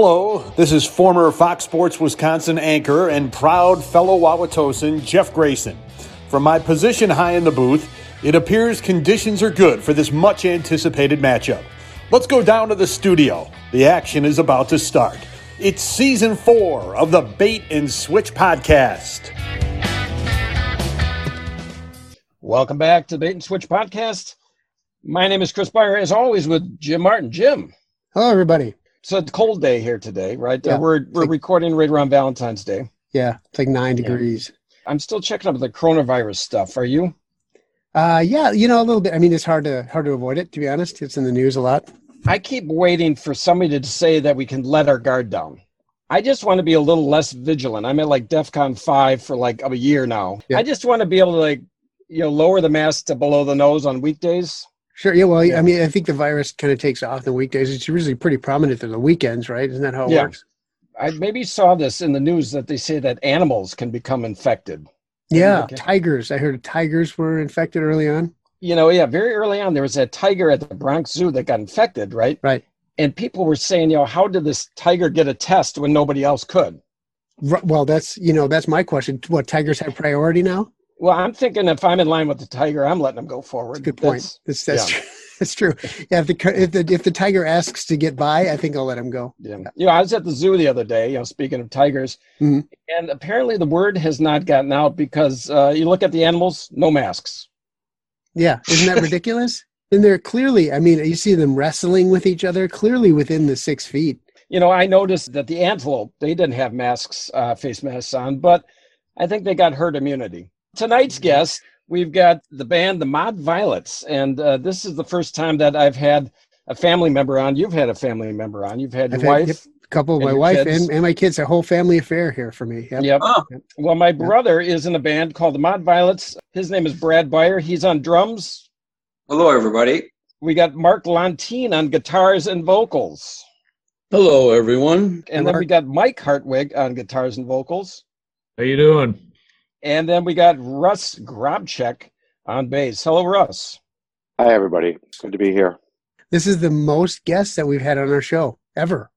Hello, this is former Fox Sports Wisconsin anchor and proud fellow Wauwatosan Jeff Grayson. From my position high in the booth, it appears conditions are good for this much anticipated matchup. Let's go down to the studio. The action is about to start. It's season four of the Bait and Switch podcast. Welcome back to the Bait and Switch podcast. My name is Chris Beyer, as always, with Jim Martin. Jim. Hello, everybody. So it's a cold day here today, right? Uh, Yeah. we're we're Like- recording right around Valentine's Day. Yeah, it's like nine Yeah. degrees. I'm still checking up the coronavirus stuff. Are you? Uh, yeah, you know, a little bit. I mean, it's hard to hard to avoid it. To be honest, it's in the news a lot. I keep waiting for somebody to say that we can let our guard down. I just want to be a little less vigilant. I'm at like DEFCON five for like a year now. Yeah. I just want to be able to like, you know, lower the mask to below the nose on weekdays. Sure. Yeah. Well, Yeah. I mean, I think the virus kind of takes off the weekdays. It's usually pretty prominent on the weekends, right? Isn't that how it Yeah. works? I maybe saw this in the news that they say that animals can become infected. Yeah. Okay. Tigers. I heard tigers were infected early on. you know, yeah, very early on, there was a tiger at the Bronx Zoo that got infected, right? Right. And people were saying, you know, how did this tiger get a test when nobody else could? Well, that's you know, that's my question. What tigers have priority now? Well, I'm thinking if I'm in line with the tiger, I'm letting him go forward. Good point. That's that's, yeah. true. that's true. Yeah. If the if the if the tiger asks to get by, I think I'll let him go. Yeah. You know, I was at the zoo the other day, you know, speaking of tigers, Mhm. and apparently the word has not gotten out because uh, you look at the animals, no masks. Yeah, isn't that ridiculous? And they're clearly, I mean, you see them wrestling with each other, clearly within the six feet. You know, I noticed that the antelope, they didn't have masks, uh, face masks on, but I think they got herd immunity. Tonight's guest, we've got the band, the Mod Violets, and uh, this is the first time that I've had a family member on. You've had a family member on. You've had your I've had- wife. yep, a couple of and my wife and, and my kids, a whole family affair here for me. Yep. Yep. Oh. Well, my brother is in a band called the Mod Violets. His name is Brad Beyer. He's on drums. Hello, everybody. We got Mark Lontine on guitars and vocals. Hello, everyone. And then we got Mike Hartwig on guitars and vocals. How you doing? And then we got Russ Grobchek on bass. Hello, Russ. Hi, everybody. It's Good to be here. This is the most guests that we've had on our show ever,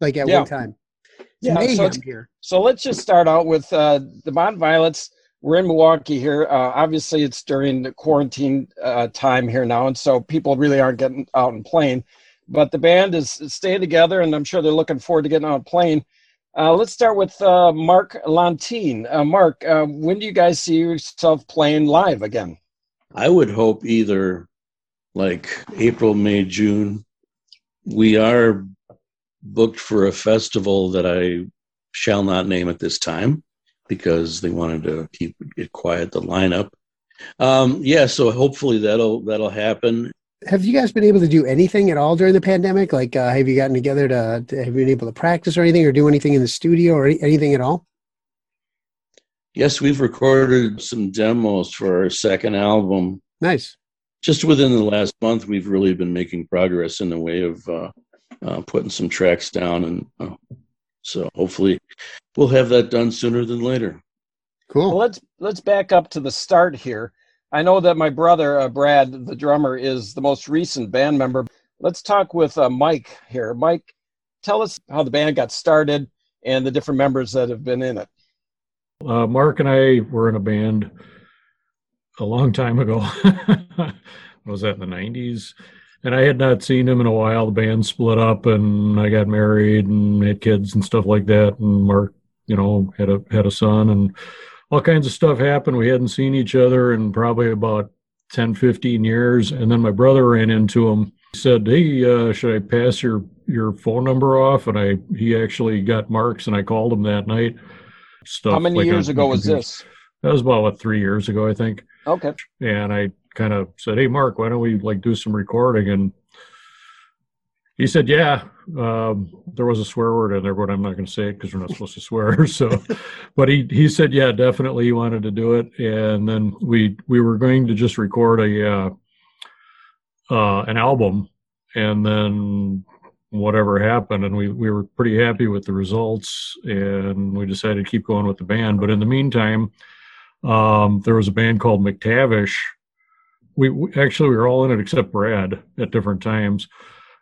like at Yeah. one time. It's Yeah, so it's- here. So let's just start out with uh, the Mod Violets. We're in Milwaukee here. Uh, obviously, it's during the quarantine uh, time here now, and so people really aren't getting out and playing. But the band is is staying together, and I'm sure they're looking forward to getting out and playing. Uh, let's start with uh, Mark Lontine. Uh, Mark, uh, when do you guys see yourself playing live again? I would hope either like April, May, June. We are booked for a festival that I shall not name at this time because they wanted to keep it quiet, the lineup. Um, yeah, so hopefully that'll that'll happen. Have you guys been able to do anything at all during the pandemic? Like, uh, have you gotten together to, to, have you been able to practice or anything or do anything in the studio or any, anything at all? Yes, we've recorded some demos for our second album. Nice. just within the last month, we've really been making progress in the way of uh, uh, putting some tracks down, and uh, so hopefully we'll have that done sooner than later. Cool. Well, let's let's back up to the start here. I know that my brother uh, Brad, the drummer, is the most recent band member. Let's talk with uh, Mike here. Mike, tell us how the band got started and the different members that have been in it. Uh, Mark and I were in a band a long time ago. was that in the '90s? And I had not seen him in a while. The band split up, and I got married and had kids and stuff like that. And Mark, you know, had a had a son, and all kinds of stuff happened. We hadn't seen each other in probably about 10, 15 years. And then my brother ran into him. He said, "Hey, uh, should I pass your your phone number off?" And I he actually got Mark's, and I called him that night. Stuff how many like years ago was this? That was about what three years ago, I think. Okay. And I kind of said, "Hey, Mark, why don't we like do some recording?" And he said, "Yeah." Um, there was a swear word in there, but I'm not going to say it because we're not supposed to swear. So, but he he said, "Yeah, definitely, he wanted to do it." And then we we were going to just record a uh, uh, an album, and then whatever happened, and we we were pretty happy with the results, and we decided to keep going with the band. But in the meantime, um, there was a band called McTavish. We, we actually we were all in it except Brad at different times,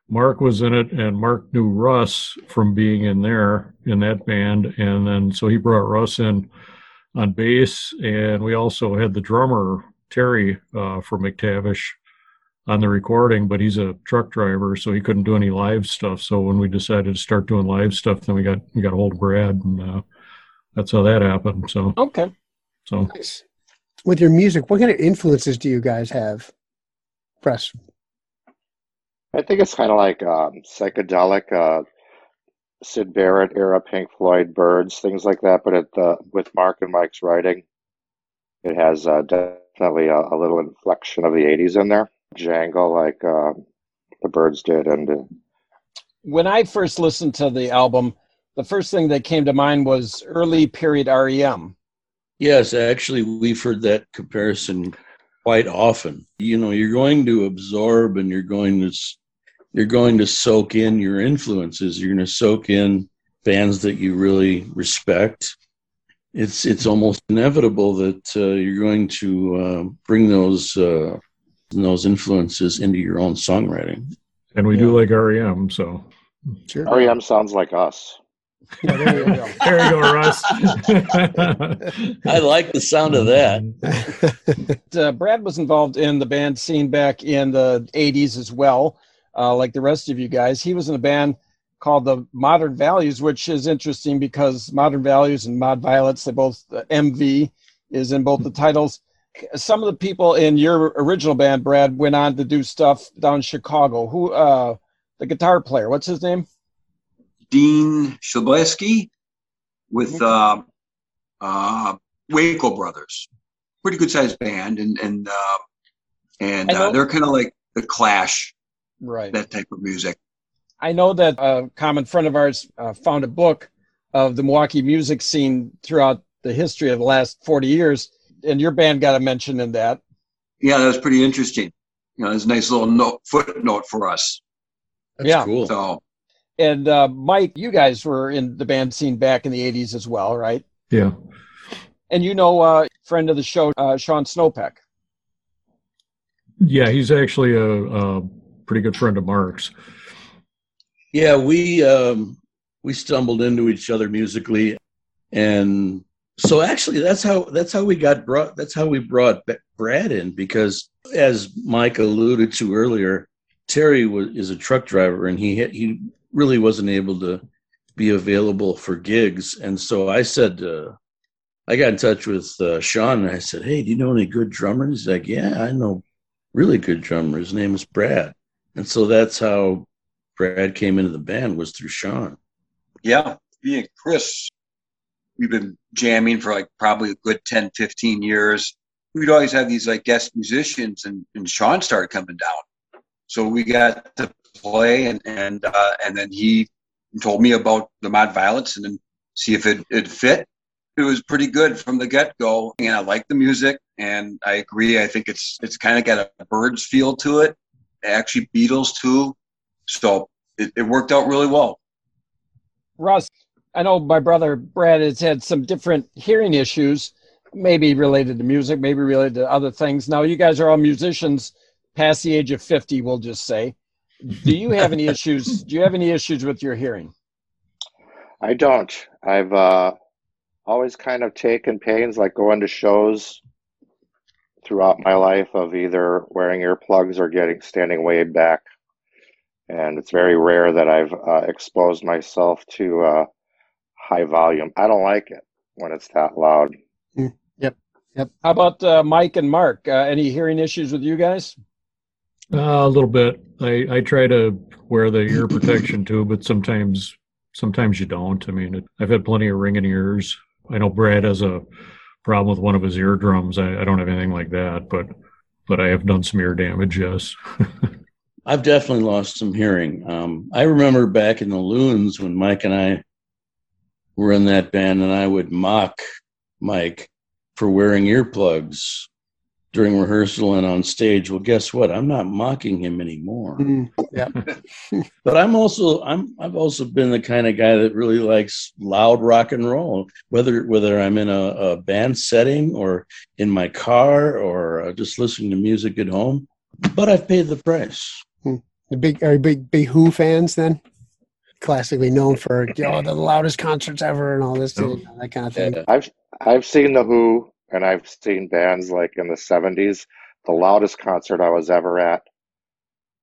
Mark was in it, and Mark knew Russ from being in there in that band, and then so he brought Russ in on bass, and we also had the drummer Terry uh, from McTavish on the recording, but he's a truck driver, so he couldn't do any live stuff. So when we decided to start doing live stuff, then we got we got a hold of Brad, and uh, that's how that happened. So Okay. so Nice. With your music, what kind of influences do you guys have? Press. I think it's kind of like um, psychedelic, uh, Syd Barrett era, Pink Floyd, Byrds, things like that. But it, uh, with Mark and Mike's writing, it has uh, definitely a, a little inflection of the '80s in there. Jangle, like uh, the Byrds did, and uh, When I first listened to the album, the first thing that came to mind was early period REM. Yes, actually, we've heard that comparison quite often. You know, you're going to absorb and you're going to s- you're going to soak in your influences. You're going to soak in bands that you really respect. It's it's almost inevitable that uh, you're going to uh, bring those uh, those influences into your own songwriting. and we do like REM. So Sure. REM sounds like us. Yeah, there you go. there you go, Russ. I like the sound of that. Uh, Brad was involved in the band scene back in the 80s as well, uh, like the rest of you guys. He was in a band called the Modern Values, which is interesting because Modern Values and Mod Violets, they both, uh, MV is in both the titles. Some of the people in your original band, Brad, went on to do stuff down in Chicago. Who, uh, the guitar player, what's his name? Dean Schlabowske with uh, uh, Waco Brothers. Pretty good sized band, and and uh, and uh, they're kind of like the Clash, Right. that type of music. I know that a common friend of ours uh, found a book of the Milwaukee music scene throughout the history of the last 40 years, and your band got a mention in that. Yeah, that was pretty interesting. You know, it's a nice little note, footnote for us. That's Yeah. cool. So And uh, Mike, you guys were in the band scene back in the 80s as well, right? yeah. And you know, uh, friend of the show, uh, Sean Snowpeck. Yeah, he's actually a, a pretty good friend of Mark's. Yeah, we um, we stumbled into each other musically, and so actually that's how that's how we got brought. That's how we brought Brad in because, as Mike alluded to earlier, Terry was is a truck driver, and he he really wasn't able to be available for gigs, and so I said. Uh, I got in touch with uh, Sean and I said, Hey, do you know any good drummers? He's like, Yeah, I know really good drummer. His name is Brad. And so that's how Brad came into the band was through Sean. yeah, me and Chris, we've been jamming for like probably a good 10, 15 years. We'd always have these like guest musicians, and, and Sean started coming down. So we got to play, and and uh, and then he told me about the Mod Violets, and then see if it it fit. It was pretty good from the get go, and I like the music, and I agree. I think it's it's kind of got a Byrds feel to it, actually Beatles too. So it, it worked out really well. Russ, I know my brother Brad has had some different hearing issues, maybe related to music, maybe related to other things. Now, you guys are all musicians past the age of 50, we'll just say. Do you have any issues? Do you have any issues with your hearing? I don't. I've uh, always kind of taken pains, like going to shows throughout my life of either wearing earplugs or getting standing way back. And it's very rare that I've uh, exposed myself to uh, high volume. I don't like it when it's that loud. Yep. Yep. How about uh, Mike and Mark? Uh, any hearing issues with you guys? Uh, a little bit. I, I try to wear the ear protection too, but sometimes sometimes you don't. I mean, it, I've had plenty of ringing ears. I know Brad has a problem with one of his eardrums. I, I don't have anything like that, but but I have done some ear damage. Yes. I've definitely lost some hearing. Um, I remember back in the Loons when Mike and I were in that band, and I would mock Mike for wearing earplugs during rehearsal and on stage. Well, guess what? I'm not mocking him anymore. Mm, But I'm also I'm I've also been the kind of guy that really likes loud rock and roll, whether whether I'm in a, a band setting or in my car or uh, just listening to music at home. But I've paid the price. The big are you big big Who fans then? Classically known for oh the loudest concerts ever and all this Oh. you know, that kind of thing. Yeah. I've I've seen the Who and I've seen bands like in the '70s. The loudest concert I was ever at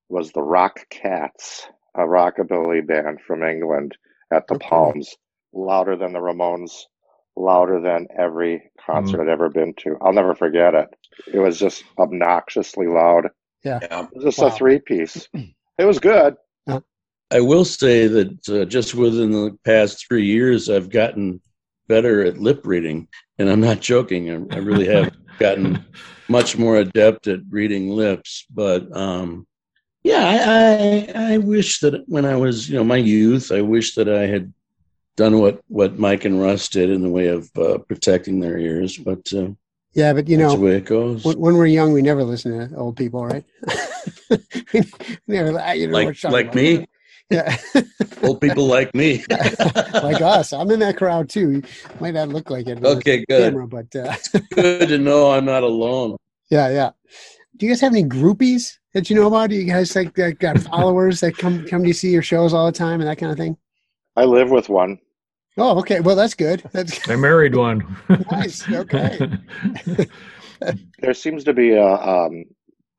was the Rock Cats, a rockabilly band from England at the Okay. Palms. Louder than the Ramones, louder than every concert I'd ever been to. I'll never forget it. It was just obnoxiously loud. Yeah. It was just Wow. a three piece. It was good. I will say that uh, just within the past three years, I've gotten better at lip reading, and I'm not joking. I, I really have gotten much more adept at reading lips. But um, yeah, I, I I wish that when I was you know my youth, I wish that I had done what what Mike and Russ did in the way of uh, protecting their ears. But uh, Yeah, but you that's know the way it goes. when, when we're young, we never listen to old people, right? never, you know, Like- like me? Yeah, Old people like me. like us. I'm in that crowd too. Might not look like it. okay, good. Camera, but uh, Good to know I'm not alone. yeah, yeah. Do you guys have any groupies that you know about? Do you guys like that got followers that come come to see your shows all the time and that kind of thing? I live with one. Oh, okay. Well, that's good. That's I married one. nice. Okay. There seems to be a um,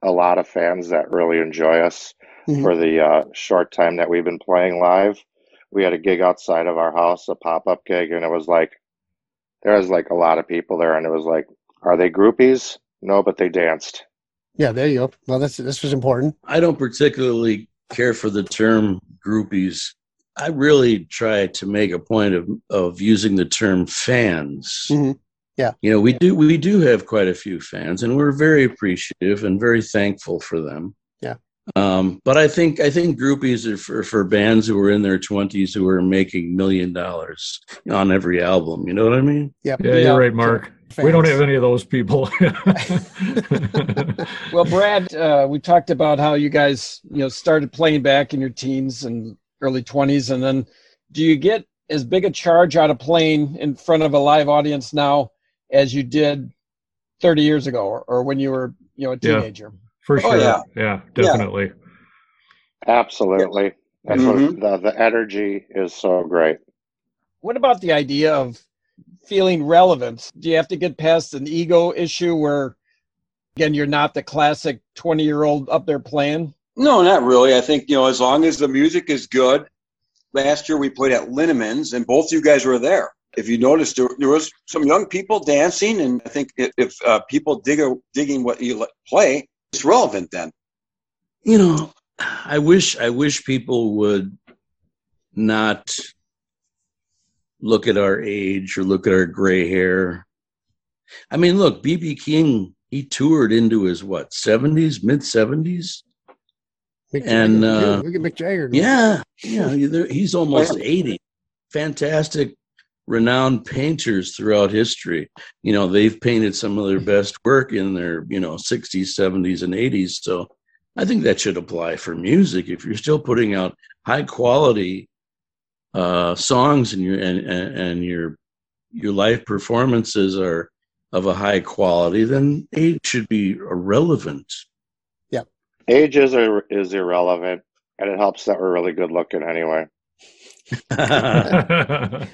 a lot of fans that really enjoy us Mhm. for the uh, short time that we've been playing live. We had a gig outside of our house, a pop up gig, and it was like there was like a lot of people there, and it was like, are they groupies? No, but they danced. Yeah, there you go. Well, that's this was important. I don't particularly care for the term groupies. I really try to make a point of, of using the term fans. Mhm. Yeah. You know, we do we do have quite a few fans and we're very appreciative and very thankful for them. Yeah. Um, but I think I think groupies are for, for bands who are in their twenties who are making million dollars on every album. You know what I mean? Yep. Yeah, you're right, Mark. We don't have any of those people. Well, Brad, uh, we talked about how you guys, you know, started playing back in your teens and early 20s, and then do you get as big a charge out of playing in front of a live audience now as you did 30 years ago, or, or when you were, you know, a Yeah. Teenager? For Oh, sure. yeah. yeah. definitely. Absolutely. That's Mhm. what the the energy is so great. What about the idea of feeling relevant? Do you have to get past an ego issue where, again, you're not the classic 20 year old up there playing? No, not really. I think, you know, as long as the music is good. Last year we played at Linneman's and both you guys were there. If you noticed, there, there was some young people dancing, and I think if, if uh, people dig a, digging what you play, it's relevant then. you know i wish i wish people would not look at our age or look at our gray hair i mean look bb king he toured into his what 70s mid 70s And, uh, look at Mick Jagger. yeah yeah he's almost 80 fantastic renowned painters throughout history. You know they've painted some of their best work in their you know 60s 70s and 80s so i think that should apply for music. If you're still putting out high quality uh songs and your and, and and your your live performances are of a high quality then age should be irrelevant. Yeah, Age is is irrelevant, and it helps that we're really good looking anyway. Actually,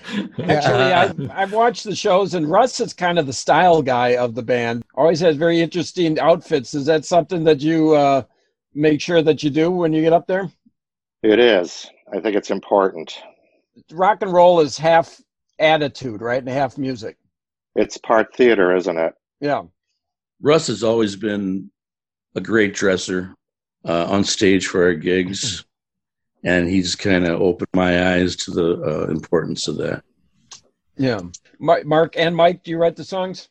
I, I've watched the shows, and Russ is kind of the style guy of the band. Always has very interesting outfits. Is that something that you uh, make sure that you do when you get up there? It is. I think it's important. Rock and roll is half attitude, right, and half music. It's part theater, isn't it? Yeah. Russ has always been a great dresser uh, on stage for our gigs, and he's kind of opened my eyes to the uh, importance of that. Yeah. Ma- Mark and Mike, do you write the songs?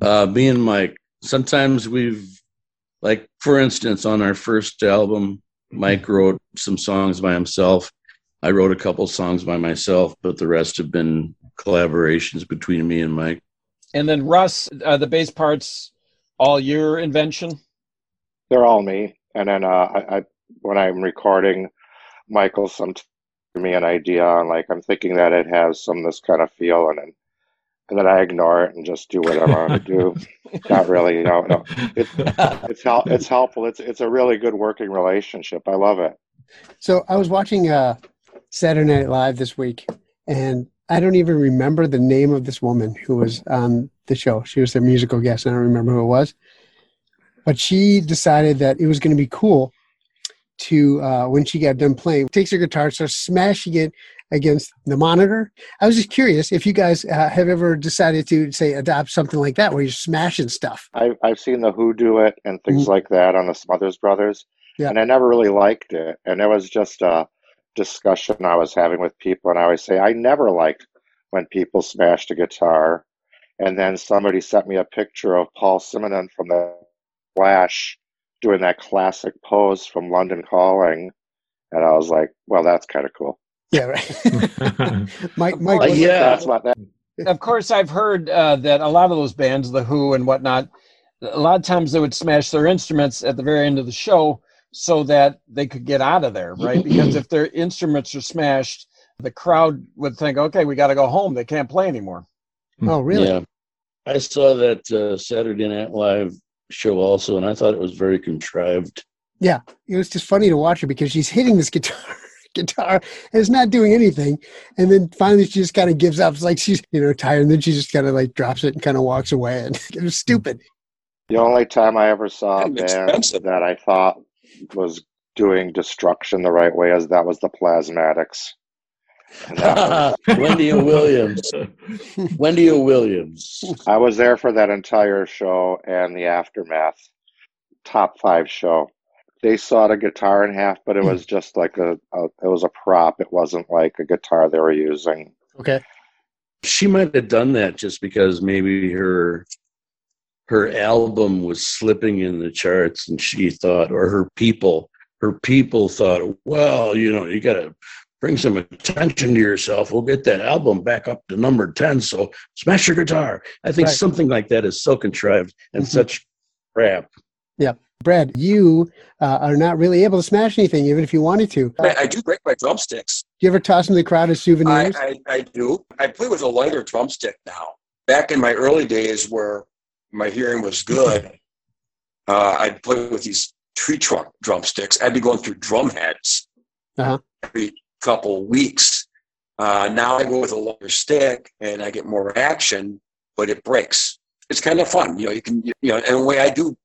Uh, me and Mike, sometimes we've, like, for instance, on our first album, Mike wrote some songs by himself. I wrote a couple songs by myself, but the rest have been collaborations between me and Mike. And then Russ, uh, the bass parts, all your invention. They're all me. And then uh, I, I when I'm recording, Michael some give me an idea on like I'm thinking that it has some this kind of feel, and then and then I ignore it and just do whatever I want to do. Not really, no, no. It's it's hel- it's helpful. It's it's a really good working relationship. I love it. So I was watching uh, Saturday Night Live this week, and I don't even remember the name of this woman who was on the show. She was their musical guest. And I don't remember who it was, but she decided that it was going to be cool to uh, when she got done playing, takes her guitar, starts smashing it against the monitor. I was just curious if you guys uh, have ever decided to say adopt something like that where you're smashing stuff. I, I've seen the Who do it and things Mhm. like that on the Smothers Brothers, Yeah. and I never really liked it. And it was just a discussion I was having with people, and I always say I never liked when people smashed a guitar. And then somebody sent me a picture of Paul Simonon from the Clash doing that classic pose from London Calling, and I was like, well, that's kind of cool. Yeah, right. Mike, Mike, Uh, yeah. That's what that. of course, I've heard uh, that a lot of those bands, the Who and whatnot, a lot of times they would smash their instruments at the very end of the show so that they could get out of there, right? Because if their instruments are smashed, the crowd would think, okay, we got to go home. They can't play anymore. Oh, really? Yeah. I saw that uh, Saturday Night Live show also, and I thought it was very contrived. Yeah, it was just funny to watch her because she's hitting this guitar, guitar, and it's not doing anything. And then finally, she just kind of gives up. It's like she's you know tired, and then she just kind of like drops it and kind of walks away. And it was stupid. The only time I ever saw a band expensive. that I thought was doing destruction the right way is that was the Plasmatics. Wendy O. Williams. Wendy O. Williams. I was there for that entire show and the aftermath top five show. They sawed a guitar in half, but it was just like a, a it was a prop. It wasn't like a guitar they were using. Okay. She might have done that just because maybe her her album was slipping in the charts and she thought or her people her people thought well you know you got to bring some attention to yourself we'll get that album back up to number 10 so smash your guitar i think Right. something like that is so contrived and Mhm. such crap Yeah. Brad, you uh, are not really able to smash anything, even if you wanted to. I, I do break my drumsticks. Do you ever toss them to the crowd as I, souvenirs? I, I do. I play with a lighter drumstick now. Back in my early days where my hearing was good, uh, I'd play with these tree trunk drumsticks. I'd be going through drum heads Uh-huh. every couple weeks. Uh, now I go with a longer stick and I get more action, but it breaks. It's kind of fun. You know, you can, you know, and the way I do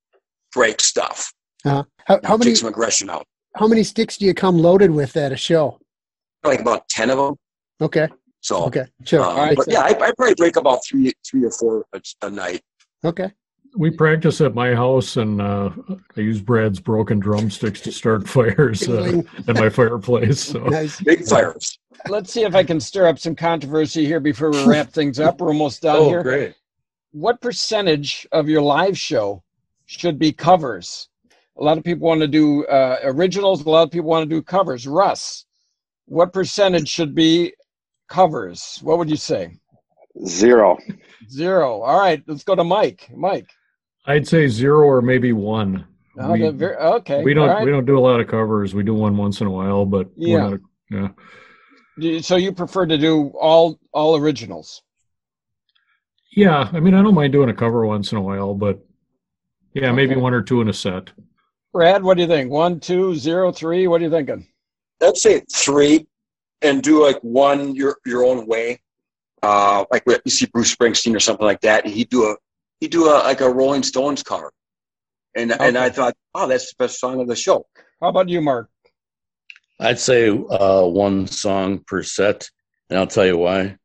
break stuff, Uh, how, how many take some aggression out. how many sticks do you come loaded with at a show? Like about 10 of them. Okay. So, Okay. Sure. Um, Makes but sense. yeah, I, I probably break about three, three or four a, a night. Okay. We practice at my house, and uh, I use Brad's broken drumsticks to start fires uh, Tingling. at my fireplace. So Nice. Big fires. Let's see if I can stir up some controversy here before we wrap things up. We're almost done oh here. great What percentage of your live show should be covers? A lot of people want to do uh, originals. A lot of people want to do covers. Russ, what percentage should be covers? What would you say? Zero. Zero. All right, let's go to Mike. Mike. I'd say zero or maybe one. Oh, we, the ver- okay. we don't all right. we don't do a lot of covers. We do one once in a while, but we're Yeah. not- yeah. So you prefer to do all all originals? Yeah, I mean, I don't mind doing a cover once in a while, but yeah, maybe one or two in a set. Brad, what do you think? One, two, zero, three. What are you thinking? I'd say three, and do like one your your own way. Uh, like you see Bruce Springsteen or something like that. He'd do a he'd do a like a Rolling Stones cover, and and I thought, oh, that's the best song of the show. How about you, Mark? i'd say uh, one song per set and i'll tell you why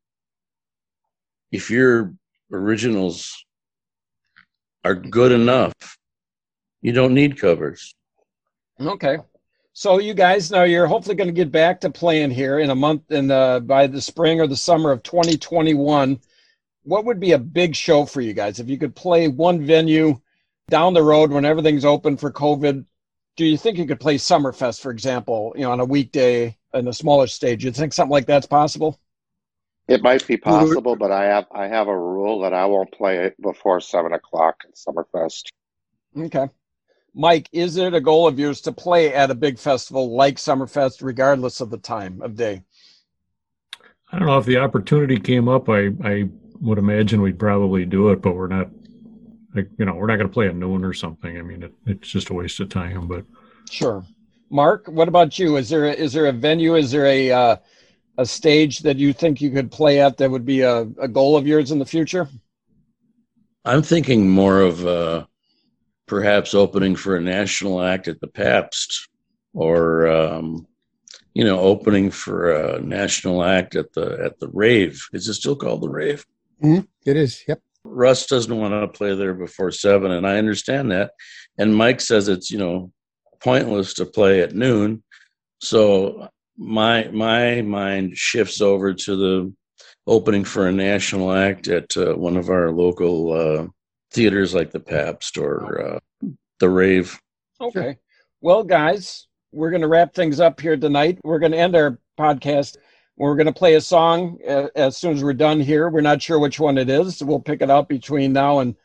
if your originals are good enough you don't need covers Okay. So you guys now you're hopefully going to get back to playing here in a month in the by the spring or the summer of 2021. What would be a big show for you guys if you could play one venue down the road when everything's open for COVID? Do you think you could play Summerfest, for example, you know, on a weekday in a smaller stage? You think something like that's possible? It might be possible, but I have I have a rule that I won't play it before seven o'clock at Summerfest. Okay. Mike, is it a goal of yours to play at a big festival like Summerfest, regardless of the time of day? I don't know if the opportunity came up. I I would imagine we'd probably do it, but we're not. Like you know, we're not going to play at noon or something. I mean, it, it's just a waste of time. But Sure. Mark, what about you? Is there a, is there a venue? Is there a uh, a stage that you think you could play at that would be a, a goal of yours in the future? I'm thinking more of uh, perhaps opening for a national act at the Pabst, or um, you know, opening for a national act at the at the Rave. Is it still called the Rave? Mhm. It is. Yep. Russ doesn't want to play there before seven, and I understand that. And Mike says it's you know pointless to play at noon. So my my mind shifts over to the opening for a national act at uh, one of our local uh, theaters like the Pabst or uh, the Rave. Okay. Well, guys, we're going to wrap things up here tonight. We're going to end our podcast. We're going to play a song uh, as soon as we're done here. We're not sure which one it is. We'll pick it up between now and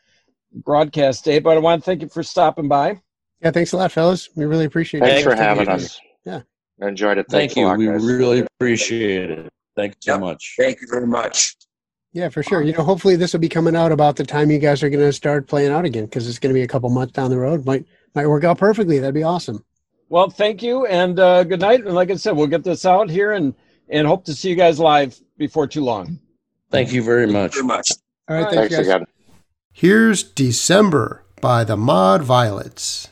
broadcast day. But I want to thank you for stopping by. Yeah. Thanks a lot, fellas. We really appreciate it. Thanks for having you. us. Yeah. I enjoyed it. Thank Thanks a you. lot, We guys. really appreciate it. Thank you so Yep. much. Thank you very much. Yeah, for sure. You know, hopefully this will be coming out about the time you guys are going to start playing out again because it's going to be a couple months down the road. Might might work out perfectly. That'd be awesome. Well, thank you and uh, good night. And like I said, we'll get this out here and and hope to see you guys live before too long. Thank you very much. Very much. All right, All thanks, Thanks guys. again. Here's December by the Mod Violets.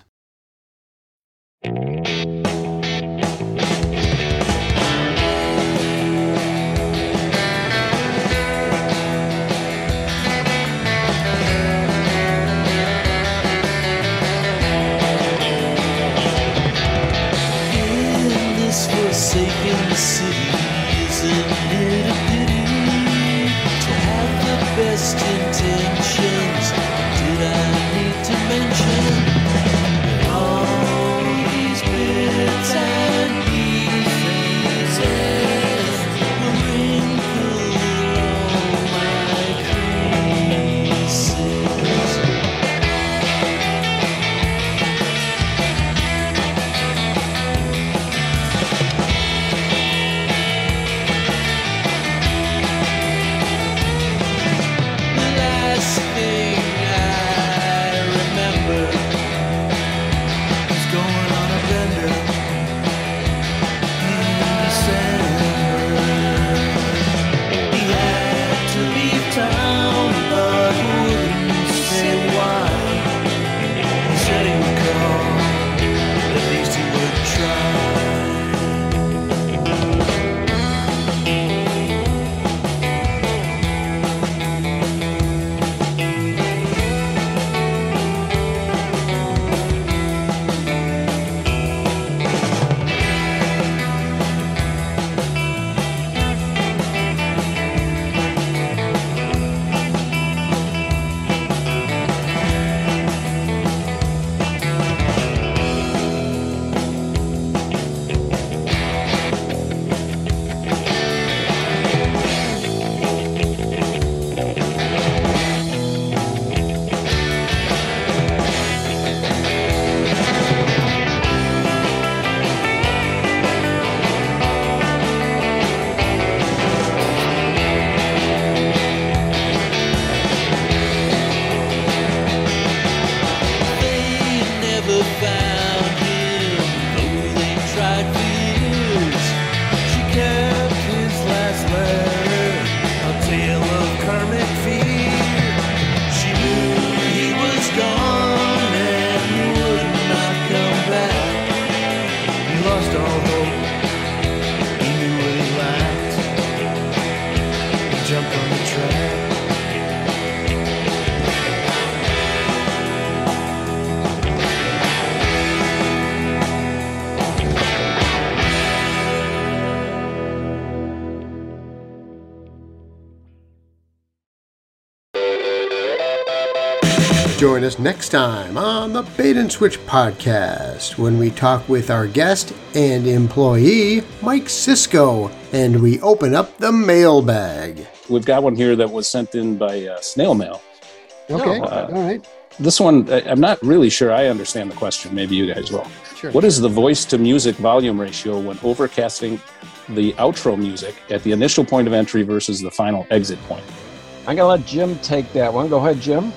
Best Join us next time on the Bait and Switch podcast when we talk with our guest and employee, Mike Cisco, and we open up the mailbag. We've got one here that was sent in by uh, snail mail. Okay. Uh, All right. This one, I- I'm not really sure I understand the question. Maybe you guys will. Sure. What is the voice to music volume ratio when overcasting the outro music at the initial point of entry versus the final exit point? I'm gonna let Jim take that one. Go ahead, Jim.